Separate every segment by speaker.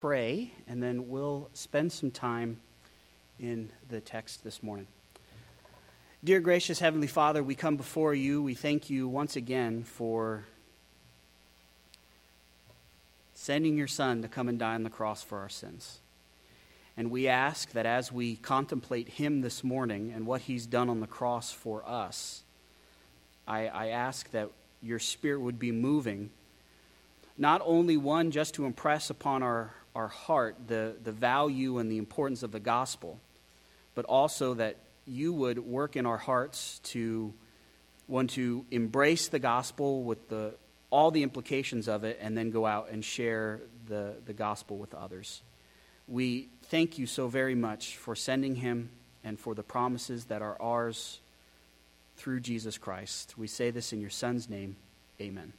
Speaker 1: pray, and then we'll spend some time in the text this morning. Dear gracious Heavenly Father, we come before you. We thank you once again for sending your Son to come and die on the cross for our sins. And we ask that as we contemplate him this morning and what he's done on the cross for us, I, I ask that your Spirit would be moving not only one just to impress upon our, our heart the, the value and the importance of the gospel, but also that you would work in our hearts to one to embrace the gospel with the, all the implications of it and then go out and share the, the gospel with others. We thank you so very much for sending him and for the promises that are ours through Jesus Christ. We say this in your Son's name. Amen.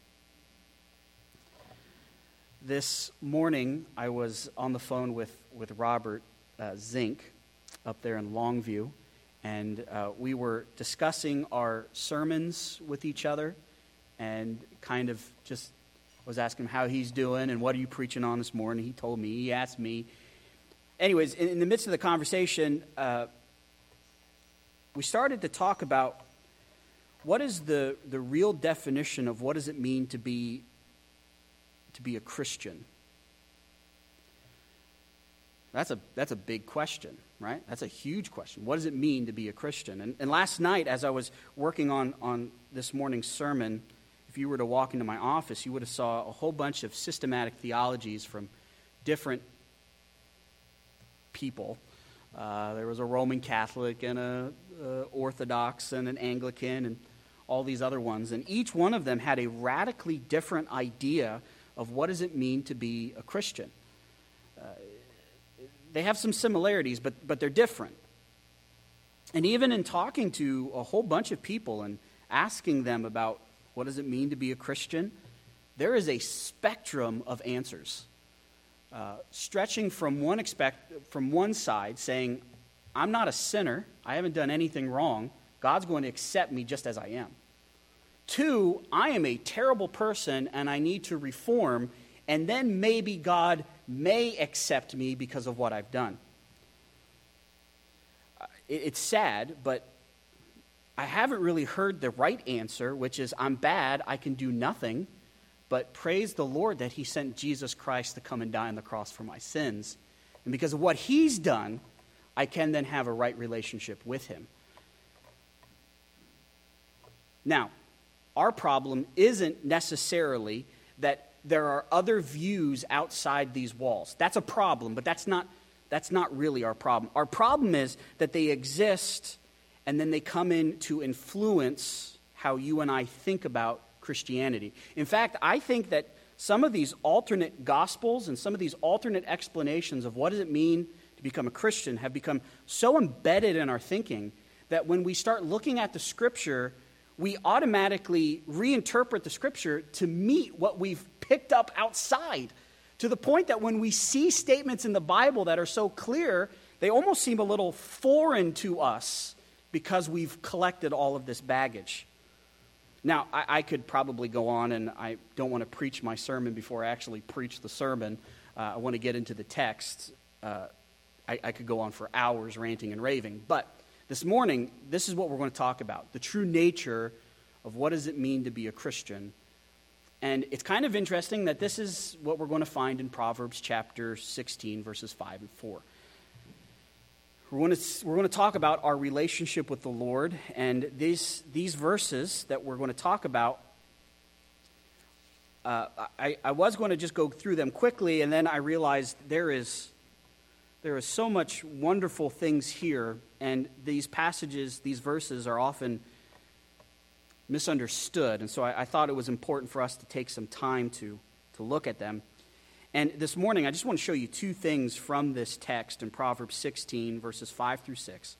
Speaker 1: This morning, I was on the phone with, with Robert uh, Zink up there in Longview, and uh, we were discussing our sermons with each other and kind of just was asking him how he's doing and what are you preaching on this morning. He told me, he asked me. Anyways, in, in the midst of the conversation, uh, we started to talk about what is the, the real definition of what does it mean to be to be a Christian? That's a, that's a big question, right? That's a huge question. What does it mean to be a Christian? And, and last night, as I was working on, on this morning's sermon, if you were to walk into my office, you would have saw a whole bunch of systematic theologies from different people. Uh, there was a Roman Catholic and a, a Orthodox and an Anglican and all these other ones, and each one of them had a radically different idea of what does it mean to be a Christian. Uh, they have some similarities, but, but they're different. And even in talking to a whole bunch of people and asking them about what does it mean to be a Christian, there is a spectrum of answers. Uh, stretching from one, expect, from one side, saying, I'm not a sinner, I haven't done anything wrong, God's going to accept me just as I am. Two, I am a terrible person and I need to reform, and then maybe God may accept me because of what I've done. Uh, it's sad, but I haven't really heard the right answer, which is I'm bad, I can do nothing, but praise the Lord that He sent Jesus Christ to come and die on the cross for my sins. And because of what He's done, I can then have a right relationship with Him. Now, our problem isn't necessarily that there are other views outside these walls. That's a problem, but that's not, that's not really our problem. Our problem is that they exist and then they come in to influence how you and I think about Christianity. In fact, I think that some of these alternate gospels and some of these alternate explanations of what does it mean to become a Christian have become so embedded in our thinking that when we start looking at the scripture we automatically reinterpret the scripture to meet what we've picked up outside. To the point that when we see statements in the Bible that are so clear, they almost seem a little foreign to us because we've collected all of this baggage. Now, I, I could probably go on, and I don't want to preach my sermon before I actually preach the sermon. Uh, I want to get into the text. Uh, I, I could go on for hours ranting and raving. But this morning, this is what we're going to talk about the true nature of what does it mean to be a Christian. And it's kind of interesting that this is what we're going to find in Proverbs chapter 16, verses 5 and 4. We're going, to, we're going to talk about our relationship with the Lord, and these, these verses that we're going to talk about, uh, I, I was going to just go through them quickly, and then I realized there is, there is so much wonderful things here and these passages, these verses, are often misunderstood. And so I, I, thought it was important for us to take some time to, to look at them. And this morning, I just want to show you two things from this text in Proverbs 16, verses 5 through 6.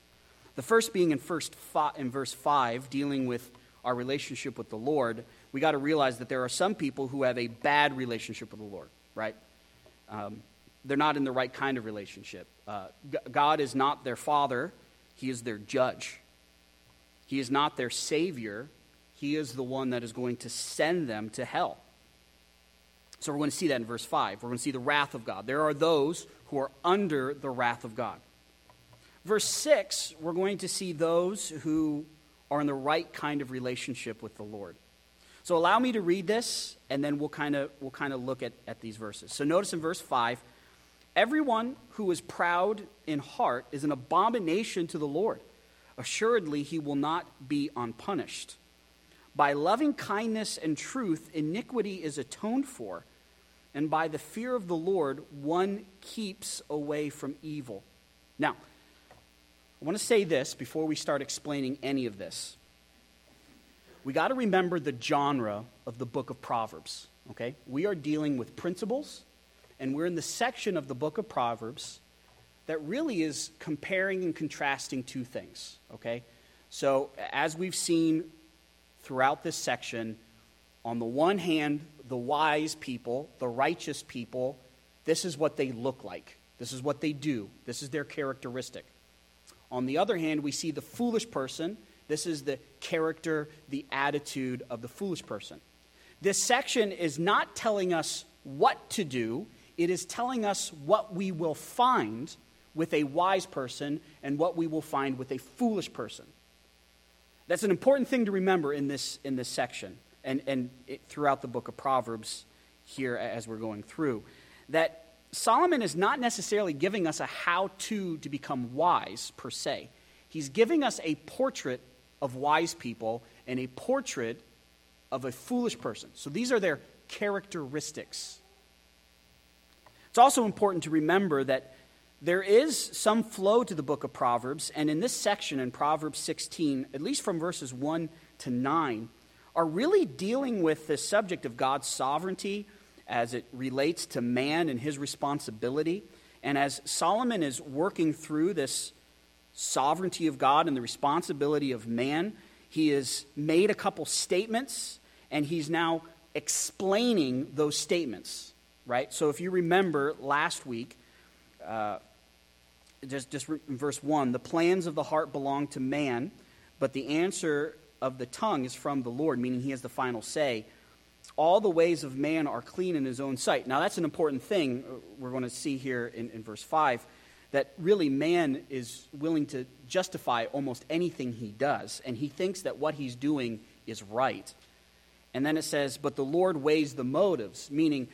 Speaker 1: The first being in, first five, in verse 5, dealing with our relationship with the Lord. We got to realize that there are some people who have a bad relationship with the Lord, right? Um, they're not in the right kind of relationship. Uh, God is not their father, he is their judge. He is not their savior. He is the one that is going to send them to hell. So we're going to see that in verse 5. We're going to see the wrath of God. There are those who are under the wrath of God. Verse 6, we're going to see those who are in the right kind of relationship with the Lord. So allow me to read this, and then we'll kind of we'll kind of look at, at these verses. So notice in verse 5, everyone who is proud in heart is an abomination to the Lord. Assuredly, he will not be unpunished. By loving kindness and truth, iniquity is atoned for, and by the fear of the Lord, one keeps away from evil. Now, I want to say this before we start explaining any of this we got to remember the genre of the book of Proverbs, okay? We are dealing with principles, and we're in the section of the book of Proverbs that really is comparing and contrasting two things, okay? So, as we've seen throughout this section, on the one hand, the wise people, the righteous people, this is what they look like. This is what they do. This is their characteristic. On the other hand, we see the foolish person this is the character, the attitude of the foolish person. This section is not telling us what to do, it is telling us what we will find with a wise person and what we will find with a foolish person. That's an important thing to remember in this, in this section and, and it, throughout the book of Proverbs here as we're going through. That Solomon is not necessarily giving us a how to to become wise per se. He's giving us a portrait of wise people and a portrait of a foolish person. So these are their characteristics. It's also important to remember that there is some flow to the book of Proverbs, and in this section in Proverbs 16, at least from verses 1 to 9, are really dealing with the subject of God's sovereignty as it relates to man and his responsibility. And as Solomon is working through this sovereignty of God and the responsibility of man. He has made a couple statements, and he's now explaining those statements, right? So if you remember last week, uh, just, just in verse 1, the plans of the heart belong to man, but the answer of the tongue is from the Lord, meaning he has the final say. All the ways of man are clean in his own sight. Now, that's an important thing uh, we're going to see here in, in verse 5 that really man is willing to justify almost anything he does, and he thinks that what he's doing is right. And then it says, But the Lord weighs the motives, meaning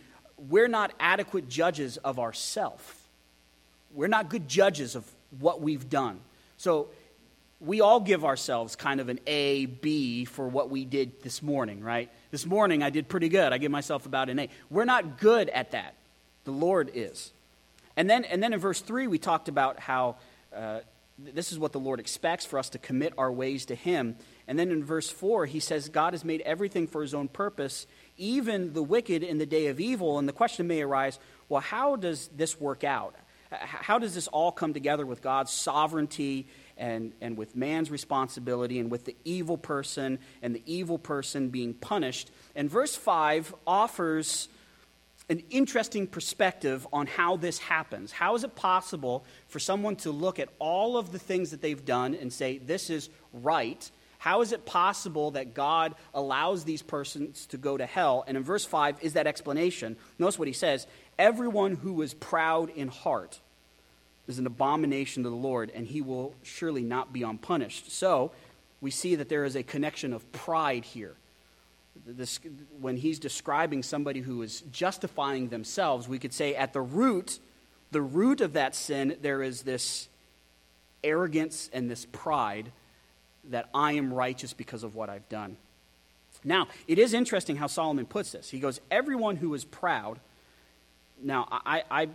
Speaker 1: we're not adequate judges of ourself. We're not good judges of what we've done. So we all give ourselves kind of an A, B for what we did this morning, right? This morning I did pretty good. I give myself about an A. We're not good at that. The Lord is. And then, and then in verse 3, we talked about how uh, this is what the Lord expects for us to commit our ways to Him. And then in verse 4, he says, God has made everything for His own purpose, even the wicked in the day of evil. And the question may arise well, how does this work out? How does this all come together with God's sovereignty and, and with man's responsibility and with the evil person and the evil person being punished? And verse 5 offers an interesting perspective on how this happens. How is it possible for someone to look at all of the things that they've done and say, this is right? How is it possible that God allows these persons to go to hell? And in verse 5 is that explanation. Notice what he says Everyone who is proud in heart is an abomination to the Lord, and he will surely not be unpunished. So we see that there is a connection of pride here this, when he's describing somebody who is justifying themselves, we could say at the root, the root of that sin, there is this arrogance and this pride that I am righteous because of what I've done. Now, it is interesting how Solomon puts this. He goes, Everyone who is proud. Now, I, I,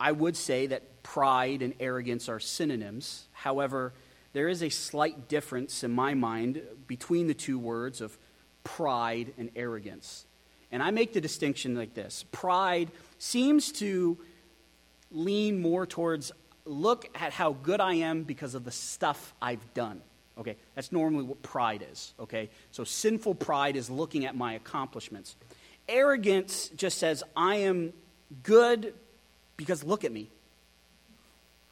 Speaker 1: I would say that pride and arrogance are synonyms. However, there is a slight difference in my mind between the two words of pride and arrogance. And I make the distinction like this pride seems to lean more towards look at how good I am because of the stuff I've done. Okay, that's normally what pride is. Okay, so sinful pride is looking at my accomplishments. Arrogance just says, I am good because look at me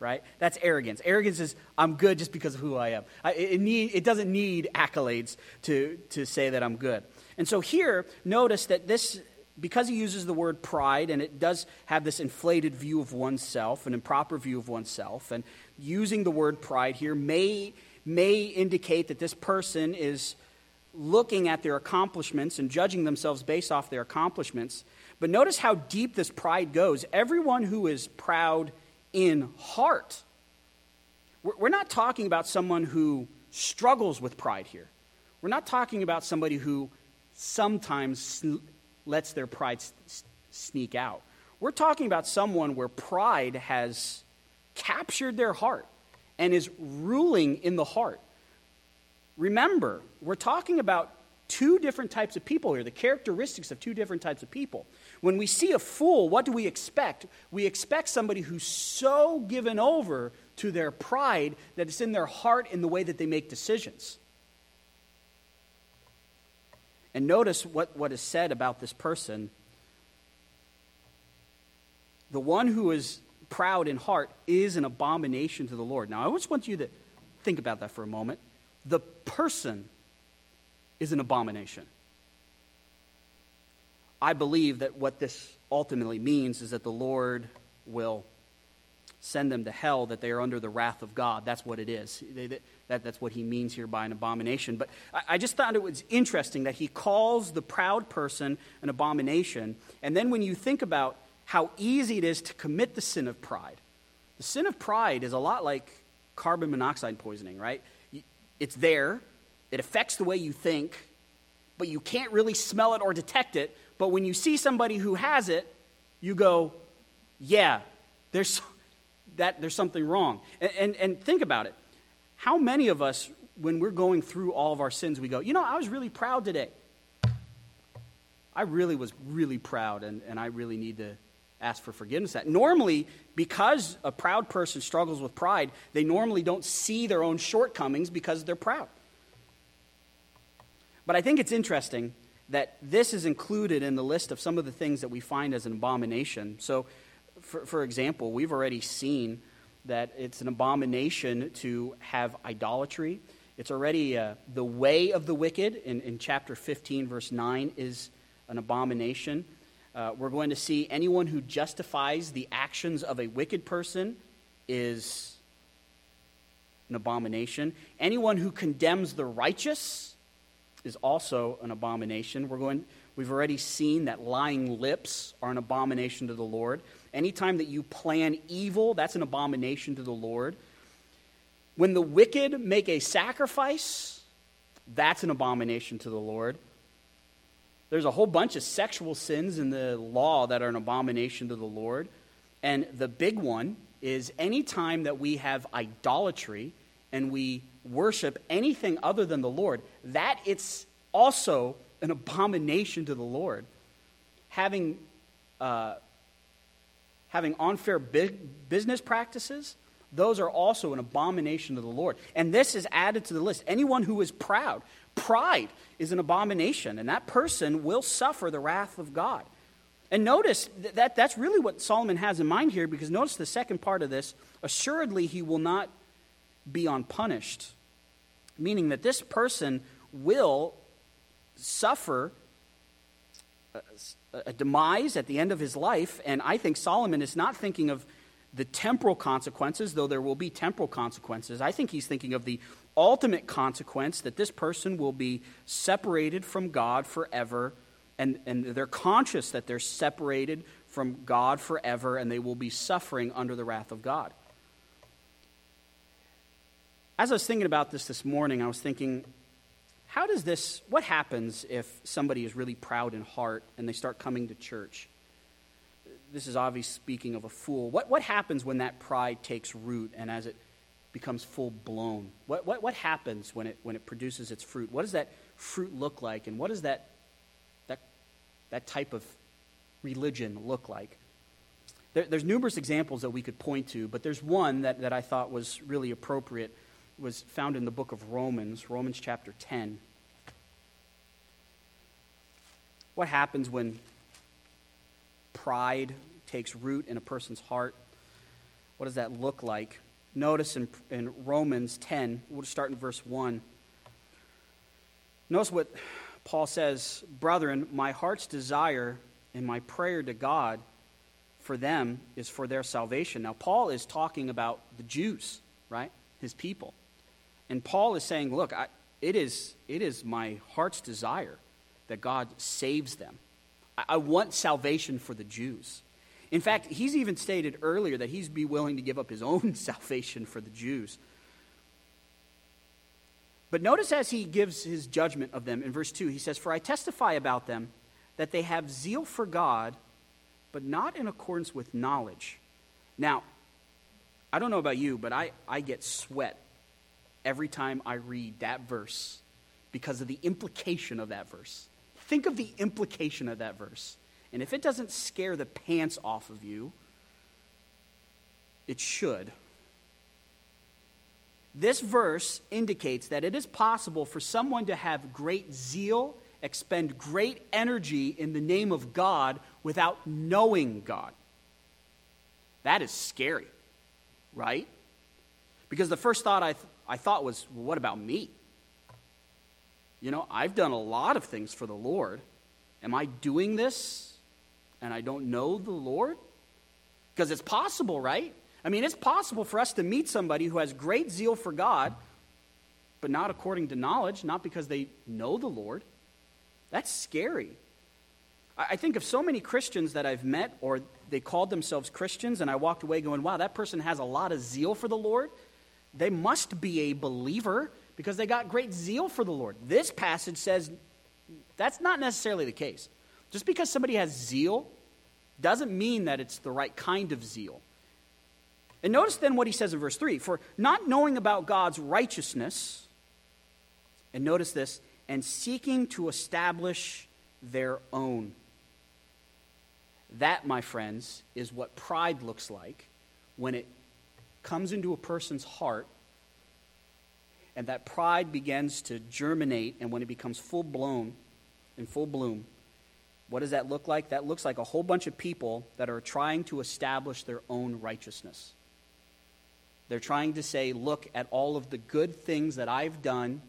Speaker 1: right? That's arrogance. Arrogance is, I'm good just because of who I am. I, it, need, it doesn't need accolades to, to say that I'm good. And so here, notice that this, because he uses the word pride, and it does have this inflated view of oneself, an improper view of oneself, and using the word pride here may, may indicate that this person is looking at their accomplishments and judging themselves based off their accomplishments. But notice how deep this pride goes. Everyone who is proud in heart. We're not talking about someone who struggles with pride here. We're not talking about somebody who sometimes lets their pride sneak out. We're talking about someone where pride has captured their heart and is ruling in the heart. Remember, we're talking about two different types of people here, the characteristics of two different types of people. When we see a fool, what do we expect? We expect somebody who's so given over to their pride that it's in their heart in the way that they make decisions. And notice what, what is said about this person. The one who is proud in heart is an abomination to the Lord. Now, I just want you to think about that for a moment. The person is an abomination. I believe that what this ultimately means is that the Lord will send them to hell, that they are under the wrath of God. That's what it is. They, that, that's what he means here by an abomination. But I, I just thought it was interesting that he calls the proud person an abomination. And then when you think about how easy it is to commit the sin of pride, the sin of pride is a lot like carbon monoxide poisoning, right? It's there, it affects the way you think, but you can't really smell it or detect it. But when you see somebody who has it, you go, yeah, there's, that, there's something wrong. And, and, and think about it. How many of us, when we're going through all of our sins, we go, you know, I was really proud today. I really was really proud, and, and I really need to ask for forgiveness. That normally, because a proud person struggles with pride, they normally don't see their own shortcomings because they're proud. But I think it's interesting that this is included in the list of some of the things that we find as an abomination. So, for, for example, we've already seen that it's an abomination to have idolatry. It's already uh, the way of the wicked in, in chapter 15, verse 9, is an abomination. Uh, we're going to see anyone who justifies the actions of a wicked person is an abomination. Anyone who condemns the righteous is also an abomination. We're going, we've already seen that lying lips are an abomination to the Lord. Anytime that you plan evil, that's an abomination to the Lord. When the wicked make a sacrifice, that's an abomination to the Lord. There's a whole bunch of sexual sins in the law that are an abomination to the Lord. And the big one is anytime that we have idolatry and we worship anything other than the Lord, that it's also an abomination to the Lord. Having, uh, having unfair business practices, those are also an abomination to the Lord. And this is added to the list. Anyone who is proud, pride is an abomination, and that person will suffer the wrath of God. And notice that that's really what Solomon has in mind here, because notice the second part of this assuredly, he will not be unpunished meaning that this person will suffer a, a, demise at the end of his life. And I think Solomon is not thinking of the temporal consequences, though there will be temporal consequences. I think he's thinking of the ultimate consequence that this person will be separated from God forever. And, and they're conscious that they're separated from God forever and they will be suffering under the wrath of God. As I was thinking about this this morning, I was thinking, how does this, what happens if somebody is really proud in heart and they start coming to church? This is obviously speaking of a fool. What, what happens when that pride takes root and as it becomes full blown? What, what, what happens when it, when it produces its fruit? What does that fruit look like? And what does that, that, that type of religion look like? There, there's numerous examples that we could point to, but there's one that, that I thought was really appropriate was found in the book of Romans, Romans chapter 10. What happens when pride takes root in a person's heart? What does that look like? Notice in, in Romans 10, we'll start in verse 1. Notice what Paul says Brethren, my heart's desire and my prayer to God for them is for their salvation. Now, Paul is talking about the Jews, right? His people. And Paul is saying, look, I, it, is, it is my heart's desire that God saves them. I, I want salvation for the Jews. In fact, he's even stated earlier that he's be willing to give up his own salvation for the Jews. But notice as he gives his judgment of them in verse 2, he says, For I testify about them that they have zeal for God, but not in accordance with knowledge. Now, I don't know about you, but I, I get sweat every time I read that verse because of the implication of that verse. Think of the implication of that verse. And if it doesn't scare the pants off of you, it should. This verse indicates that it is possible for someone to have great zeal, expend great energy in the name of God without knowing God. That is scary, right? Because the first thought I, th- I thought was, well, what about me? You know, I've done a lot of things for the Lord. Am I doing this and I don't know the Lord? Because it's possible, right? I mean, it's possible for us to meet somebody who has great zeal for God, but not according to knowledge, not because they know the Lord. That's scary. I think of so many Christians that I've met, or they called themselves Christians, and I walked away going, wow, that person has a lot of zeal for the Lord. They must be a believer because they got great zeal for the Lord. This passage says that's not necessarily the case. Just because somebody has zeal doesn't mean that it's the right kind of zeal. And notice then what he says in verse 3 For not knowing about God's righteousness, and notice this, and seeking to establish their own. That, my friends, is what pride looks like when it comes into a person's heart and that pride begins to germinate and when it becomes full blown in full bloom what does that look like that looks like a whole bunch of people that are trying to establish their own righteousness they're trying to say, look at all of the good things that I've done.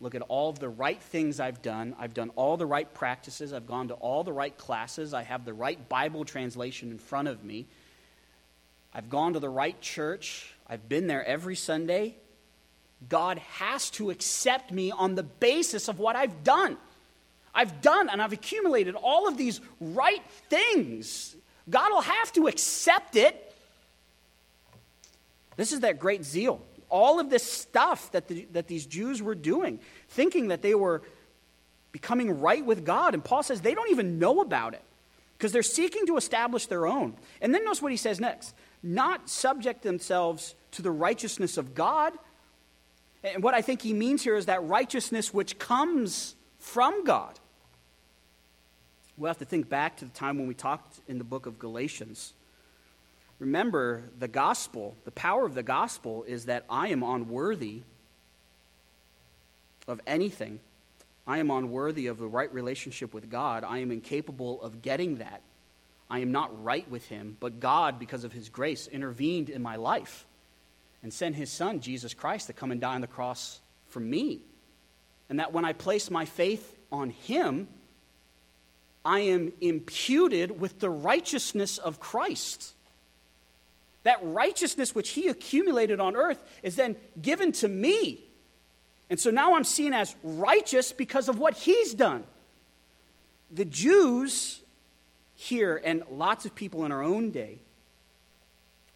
Speaker 1: Look at all of the right things I've done. I've done all the right practices. I've gone to all the right classes. I have the right Bible translation in front of me. I've gone to the right church. I've been there every Sunday. God has to accept me on the basis of what I've done. I've done and I've accumulated all of these right things. God will have to accept it this is that great zeal. All of this stuff that, the, that these Jews were doing, thinking that they were becoming right with God. And Paul says they don't even know about it because they're seeking to establish their own. And then notice what he says next not subject themselves to the righteousness of God. And what I think he means here is that righteousness which comes from God. We'll have to think back to the time when we talked in the book of Galatians Remember, the gospel, the power of the gospel is that I am unworthy of anything. I am unworthy of the right relationship with God. I am incapable of getting that. I am not right with Him. But God, because of His grace, intervened in my life and sent His Son, Jesus Christ, to come and die on the cross for me. And that when I place my faith on Him, I am imputed with the righteousness of Christ. That righteousness which he accumulated on earth is then given to me. And so now I'm seen as righteous because of what he's done. The Jews here, and lots of people in our own day,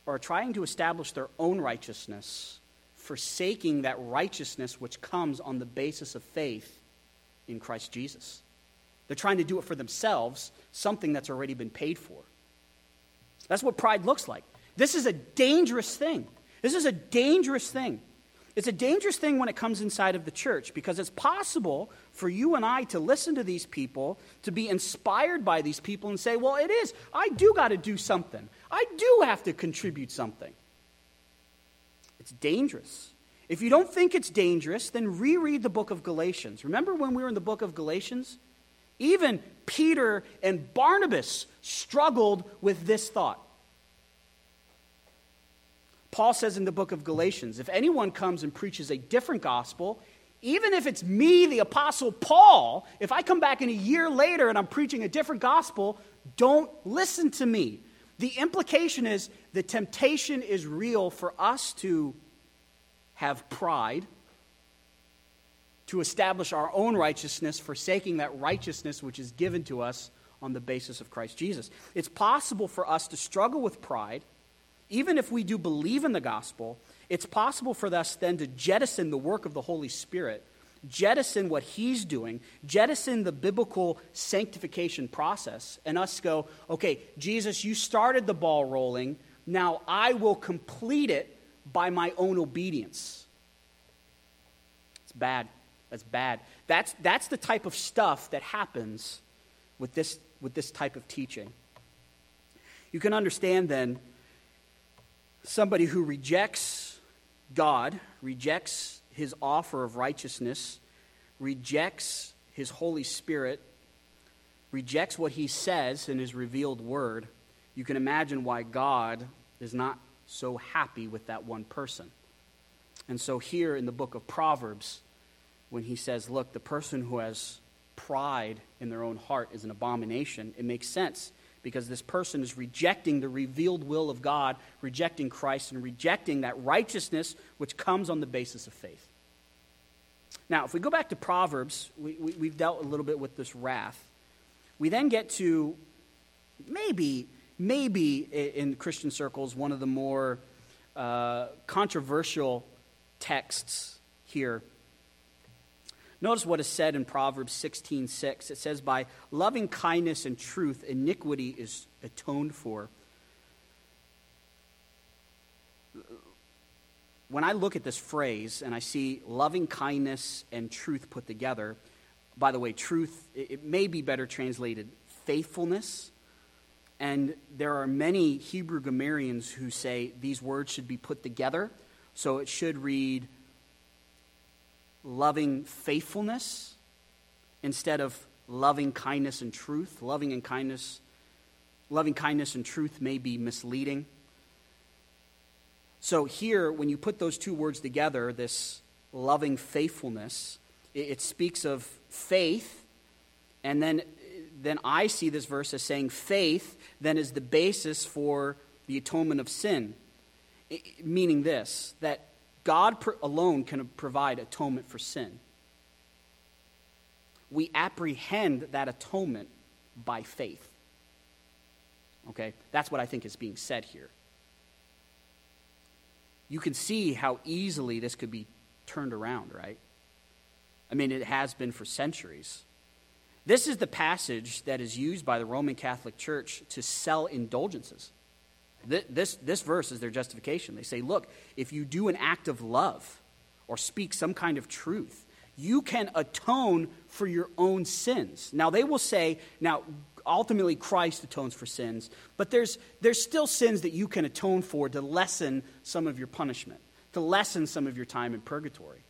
Speaker 1: are trying to establish their own righteousness, forsaking that righteousness which comes on the basis of faith in Christ Jesus. They're trying to do it for themselves, something that's already been paid for. That's what pride looks like. This is a dangerous thing. This is a dangerous thing. It's a dangerous thing when it comes inside of the church because it's possible for you and I to listen to these people, to be inspired by these people, and say, well, it is. I do got to do something. I do have to contribute something. It's dangerous. If you don't think it's dangerous, then reread the book of Galatians. Remember when we were in the book of Galatians? Even Peter and Barnabas struggled with this thought. Paul says in the book of Galatians if anyone comes and preaches a different gospel, even if it's me, the apostle Paul, if I come back in a year later and I'm preaching a different gospel, don't listen to me. The implication is the temptation is real for us to have pride, to establish our own righteousness, forsaking that righteousness which is given to us on the basis of Christ Jesus. It's possible for us to struggle with pride, even if we do believe in the gospel. It's possible for us then to jettison the work of the Holy Spirit jettison what he's doing, jettison the biblical sanctification process, and us go, okay, Jesus, you started the ball rolling. Now I will complete it by my own obedience. It's bad. That's bad. That's, that's the type of stuff that happens with this, with this type of teaching. You can understand then somebody who rejects God, rejects his offer of righteousness, rejects his Holy Spirit, rejects what he says in his revealed word, you can imagine why God is not so happy with that one person. And so, here in the book of Proverbs, when he says, Look, the person who has pride in their own heart is an abomination, it makes sense because this person is rejecting the revealed will of God, rejecting Christ, and rejecting that righteousness which comes on the basis of faith. Now, if we go back to Proverbs, we, we, we've dealt a little bit with this wrath. We then get to maybe, maybe in Christian circles, one of the more uh, controversial texts here Notice what is said in Proverbs 16:6. 6. It says, "By loving kindness and truth, iniquity is atoned for." When I look at this phrase and I see loving kindness and truth put together, by the way, truth, it may be better translated faithfulness. And there are many Hebrew grammarians who say these words should be put together. So it should read loving faithfulness instead of loving kindness and truth. Loving and kindness, loving kindness and truth may be misleading. So here, when you put those two words together, this loving faithfulness, it, it speaks of faith, and then then I see this verse as saying faith then is the basis for the atonement of sin. meaning this, that God alone can provide atonement for sin. We apprehend that atonement by faith. Okay? That's what I think is being said here. You can see how easily this could be turned around, right? I mean, it has been for centuries. This is the passage that is used by the Roman Catholic Church to sell indulgences. This, this verse is their justification. They say, look, if you do an act of love or speak some kind of truth, you can atone for your own sins. Now, they will say, now, ultimately Christ atones for sins, but there's, there's still sins that you can atone for to lessen some of your punishment, to lessen some of your time in purgatory.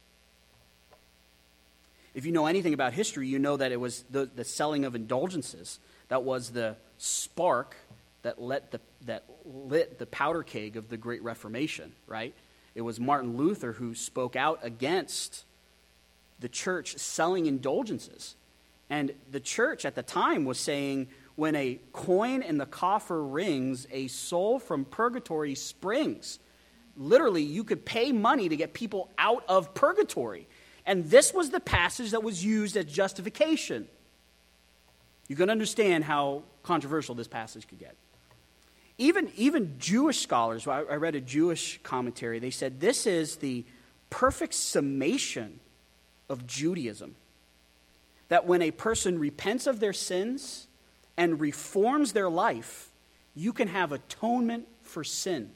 Speaker 1: If you know anything about history, you know that it was the, the selling of indulgences that was the spark that, let the, that lit the powder keg of the Great Reformation, right? It was Martin Luther who spoke out against the church selling indulgences. And the church at the time was saying, when a coin in the coffer rings, a soul from purgatory springs. Literally, you could pay money to get people out of purgatory. And this was the passage that was used as justification. You can understand how controversial this passage could get. Even, even Jewish scholars, I, I read a Jewish commentary, they said this is the perfect summation of Judaism. That when a person repents of their sins and reforms their life, you can have atonement for sin.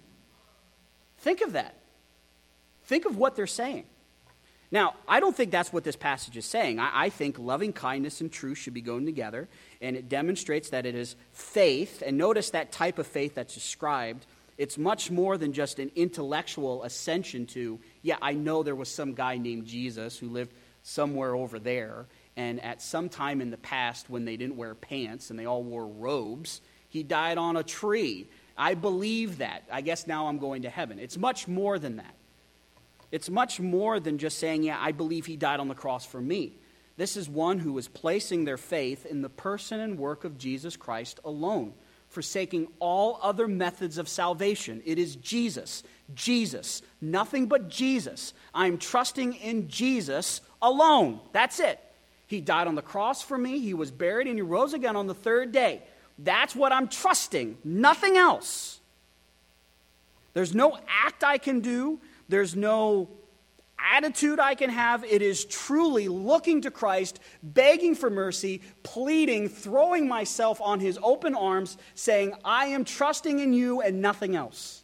Speaker 1: Think of that. Think of what they're saying. Now, I don't think that's what this passage is saying. I, I, think loving kindness and truth should be going together, and it demonstrates that it is faith. And notice that type of faith that's described. It's much more than just an intellectual ascension to, yeah, I know there was some guy named Jesus who lived somewhere over there, and at some time in the past when they didn't wear pants and they all wore robes, he died on a tree. I believe that. I guess now I'm going to heaven. It's much more than that. It's much more than just saying, yeah, I believe he died on the cross for me. This is one who is placing their faith in the person and work of Jesus Christ alone, forsaking all other methods of salvation. It is Jesus, Jesus, nothing but Jesus. I'm trusting in Jesus alone. That's it. He died on the cross for me, He was buried, and He rose again on the third day. That's what I'm trusting, nothing else. There's no act I can do, there's no attitude I can have. It is truly looking to Christ, begging for mercy, pleading, throwing myself on his open arms, saying, I am trusting in you and nothing else.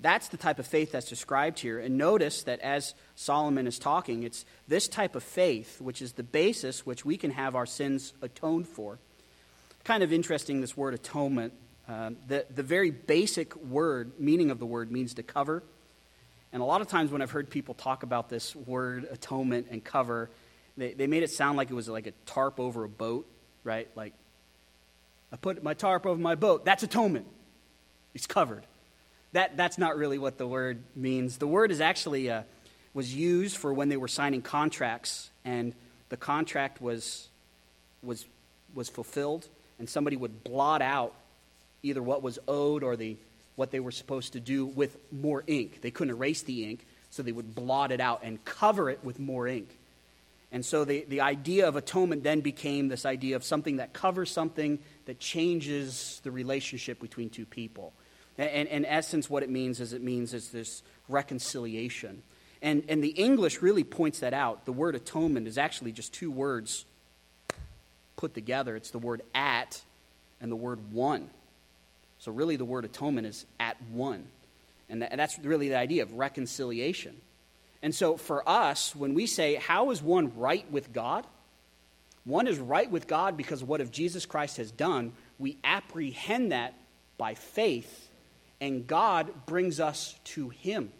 Speaker 1: That's the type of faith that's described here. And notice that as Solomon is talking, it's this type of faith which is the basis which we can have our sins atoned for. Kind of interesting, this word atonement. Um, the, the very basic word, meaning of the word, means to cover. And a lot of times when I've heard people talk about this word atonement and cover, they, they made it sound like it was like a tarp over a boat, right? Like, I put my tarp over my boat. That's atonement. It's covered. That, that's not really what the word means. The word is actually uh, was used for when they were signing contracts, and the contract was, was, was fulfilled, and somebody would blot out either what was owed or the, what they were supposed to do with more ink. They couldn't erase the ink, so they would blot it out and cover it with more ink. And so the, the idea of atonement then became this idea of something that covers something that changes the relationship between two people. And, in essence, what it means is it means is this reconciliation. And, and the English really points that out. The word atonement is actually just two words put together it's the word at and the word one. So, really, the word atonement is at one. And, and that's really the idea of reconciliation. And so, for us, when we say, How is one right with God? One is right with God because of what if Jesus Christ has done. We apprehend that by faith and God brings us to Him.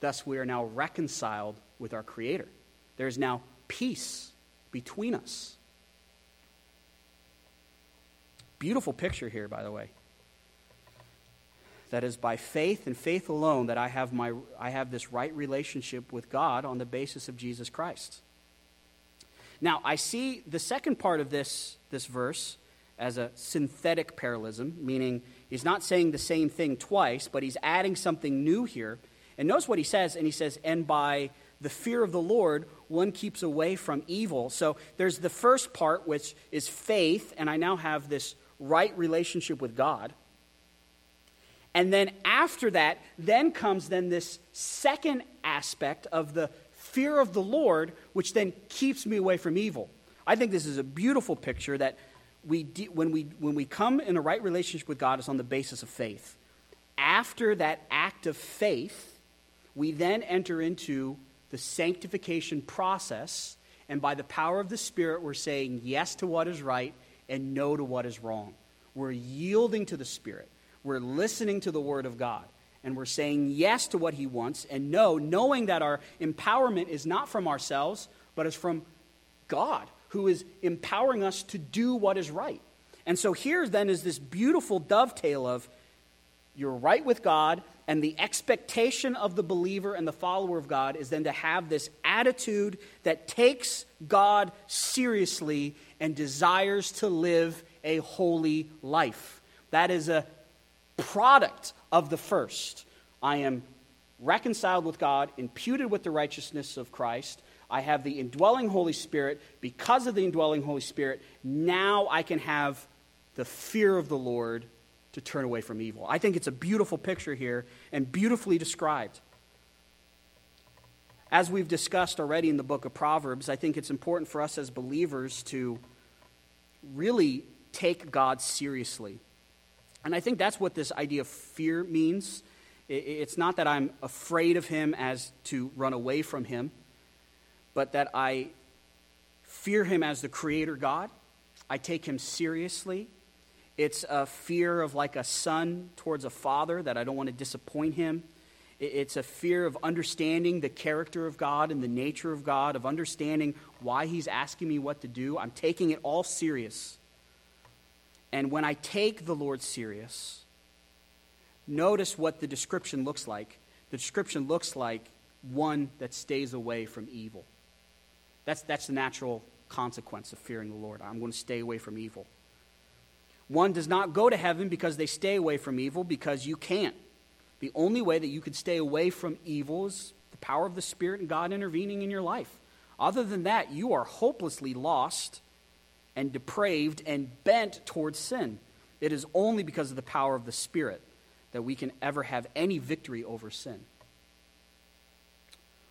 Speaker 1: Thus, we are now reconciled with our Creator. There is now peace between us. Beautiful picture here, by the way. That is by faith and faith alone that I have, my, I have this right relationship with God on the basis of Jesus Christ. Now, I see the second part of this, this verse as a synthetic parallelism, meaning He's not saying the same thing twice, but he's adding something new here. And notice what he says, and he says, and by the fear of the Lord, one keeps away from evil. So there's the first part, which is faith, and I now have this right relationship with God. And then after that, then comes then this second aspect of the fear of the Lord, which then keeps me away from evil. I think this is a beautiful picture that we de- when, we, when we come in a right relationship with God, is on the basis of faith. After that act of faith, we then enter into the sanctification process, and by the power of the Spirit, we're saying yes to what is right and no to what is wrong. We're yielding to the Spirit. We're listening to the Word of God. And we're saying yes to what He wants and no, knowing that our empowerment is not from ourselves, but is from God who is empowering us to do what is right. And so here then is this beautiful dovetail of you're right with God, and the expectation of the believer and the follower of God is then to have this attitude that takes God seriously and desires to live a holy life. That is a product of the first. I am reconciled with God, imputed with the righteousness of Christ. I have the indwelling Holy Spirit. Because of the indwelling Holy Spirit, now I can have the fear of the Lord to turn away from evil. I think it's a beautiful picture here and beautifully described. As we've discussed already in the book of Proverbs, I think it's important for us as believers to really take God seriously. And I think that's what this idea of fear means. It's not that I'm afraid of him as to run away from him but that I fear him as the creator God. I take him seriously. It's a fear of like a son towards a father that I don't want to disappoint him. It's a fear of understanding the character of God and the nature of God, of understanding why he's asking me what to do. I'm taking it all serious. And when I take the Lord serious, notice what the description looks like. The description looks like one that stays away from evil. That's, that's the natural consequence of fearing the Lord. I'm going to stay away from evil. One does not go to heaven because they stay away from evil, because you can't. The only way that you could stay away from evil is the power of the Spirit and God intervening in your life. Other than that, you are hopelessly lost and depraved and bent towards sin. It is only because of the power of the Spirit that we can ever have any victory over sin.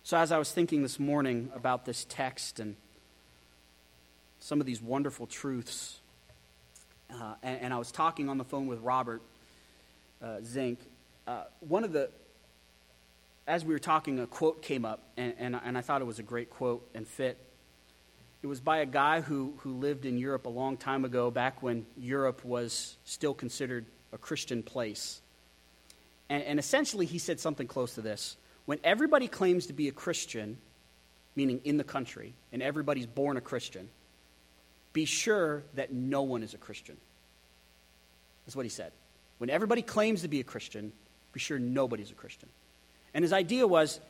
Speaker 1: So, as I was thinking this morning about this text and some of these wonderful truths, uh, and, and, I was talking on the phone with Robert uh, Zink, uh, one of the, as we were talking, a quote came up, and, and, and I thought it was a great quote and fit. It was by a guy who, who lived in Europe a long time ago, back when Europe was still considered a Christian place. And, and essentially, he said something close to this. When everybody claims to be a Christian, meaning in the country, and everybody's born a Christian, be sure that no one is a Christian. That's what he said. When everybody claims to be a Christian, be sure nobody's a Christian. And his idea was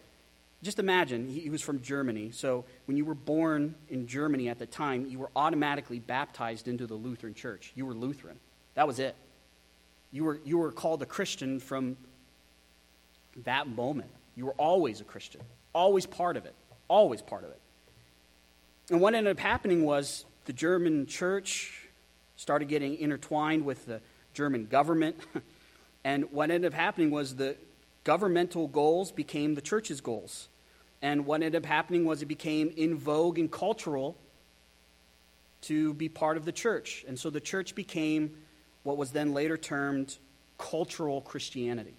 Speaker 1: just imagine, he, was from Germany. So when you were born in Germany at the time, you were automatically baptized into the Lutheran church. You were Lutheran. That was it. You were, you were called a Christian from that moment. You were always a Christian, always part of it, always part of it. And what ended up happening was the German church started getting intertwined with the German government. and what ended up happening was the governmental goals became the church's goals. And what ended up happening was it became in vogue and cultural to be part of the church. And so the church became what was then later termed cultural Christianity.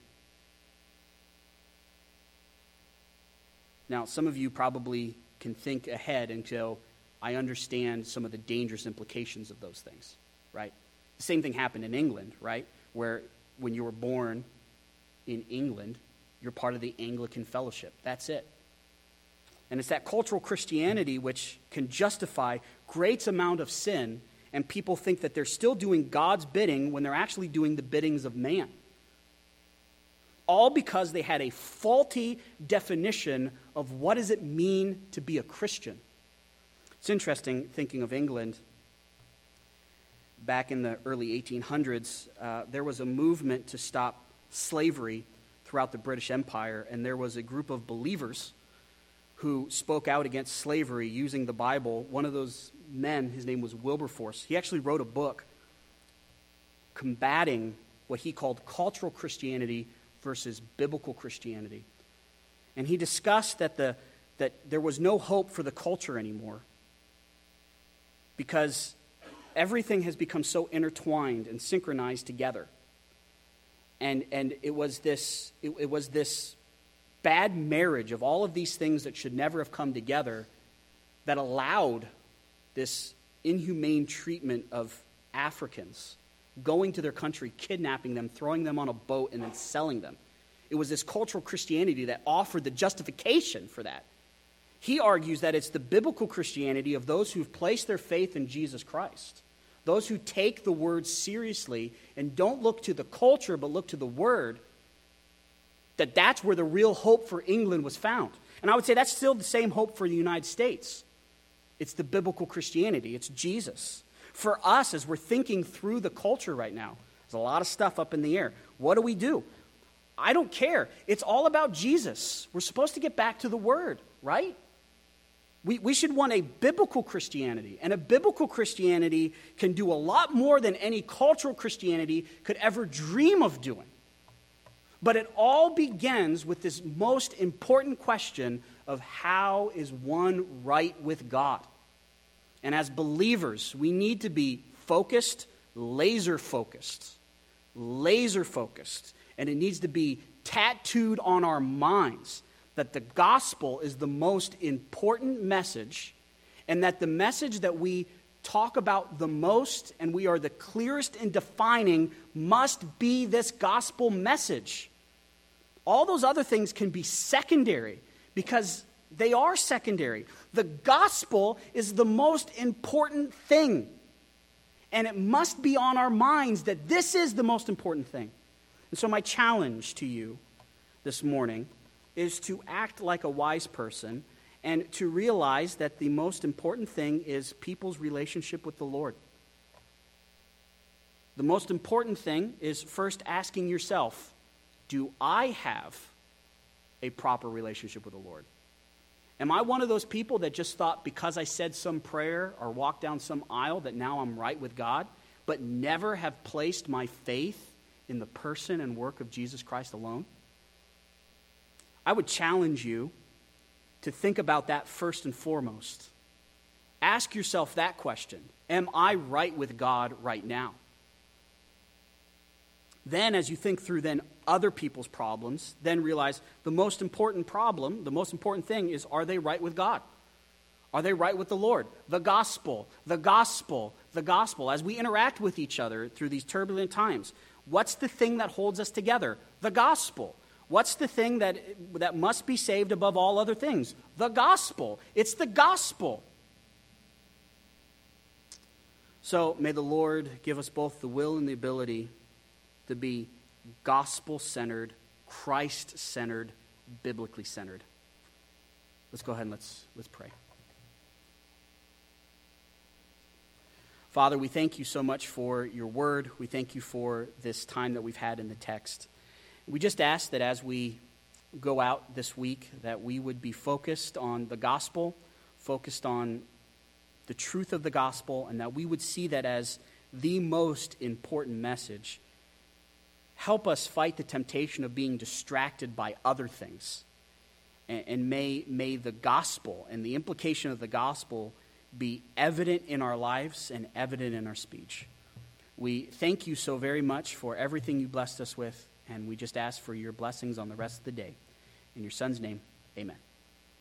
Speaker 1: Now, some of you probably can think ahead and go, I understand some of the dangerous implications of those things, right? The same thing happened in England, right? Where when you were born in England, you're part of the Anglican fellowship. That's it. And it's that cultural Christianity which can justify great amount of sin and people think that they're still doing God's bidding when they're actually doing the biddings of man. All because they had a faulty definition of what does it mean to be a Christian. It's interesting thinking of England. Back in the early 1800s, uh, there was a movement to stop slavery throughout the British Empire, and there was a group of believers who spoke out against slavery using the Bible. One of those men, his name was Wilberforce, he actually wrote a book combating what he called cultural Christianity versus biblical Christianity. And he discussed that, the, that there was no hope for the culture anymore because everything has become so intertwined and synchronized together. And, and it, was this, it, it was this bad marriage of all of these things that should never have come together that allowed this inhumane treatment of Africans, going to their country, kidnapping them, throwing them on a boat, and then selling them. It was this cultural Christianity that offered the justification for that. He argues that it's the biblical Christianity of those who've placed their faith in Jesus Christ, those who take the word seriously and don't look to the culture but look to the word, that that's where the real hope for England was found. And I would say that's still the same hope for the United States. It's the biblical Christianity, it's Jesus. For us, as we're thinking through the culture right now, there's a lot of stuff up in the air. What do we do? I don't care. It's all about Jesus. We're supposed to get back to the Word, right? We, we should want a biblical Christianity. And a biblical Christianity can do a lot more than any cultural Christianity could ever dream of doing. But it all begins with this most important question of how is one right with God? And as believers, we need to be focused, laser focused, laser focused. And it needs to be tattooed on our minds that the gospel is the most important message, and that the message that we talk about the most and we are the clearest in defining must be this gospel message. All those other things can be secondary because they are secondary. The gospel is the most important thing. And it must be on our minds that this is the most important thing. And so, my challenge to you this morning is to act like a wise person and to realize that the most important thing is people's relationship with the Lord. The most important thing is first asking yourself Do I have a proper relationship with the Lord? Am I one of those people that just thought because I said some prayer or walked down some aisle that now I'm right with God, but never have placed my faith in the person and work of Jesus Christ alone? I would challenge you to think about that first and foremost. Ask yourself that question Am I right with God right now? Then, as you think through then other people's problems, then realize the most important problem, the most important thing is are they right with God? Are they right with the Lord? The gospel, the gospel, the gospel. As we interact with each other through these turbulent times, what's the thing that holds us together? The gospel. What's the thing that, that must be saved above all other things? The gospel. It's the gospel. So may the Lord give us both the will and the ability to be gospel centered, Christ centered, biblically centered. Let's go ahead and let's, let's pray. Father, we thank you so much for your word. We thank you for this time that we've had in the text. We just ask that as we go out this week, that we would be focused on the gospel, focused on the truth of the gospel, and that we would see that as the most important message help us fight the temptation of being distracted by other things. And, and, may, may the gospel and the implication of the gospel be evident in our lives and evident in our speech. We thank you so very much for everything you blessed us with, and we just ask for your blessings on the rest of the day. In your son's name, amen.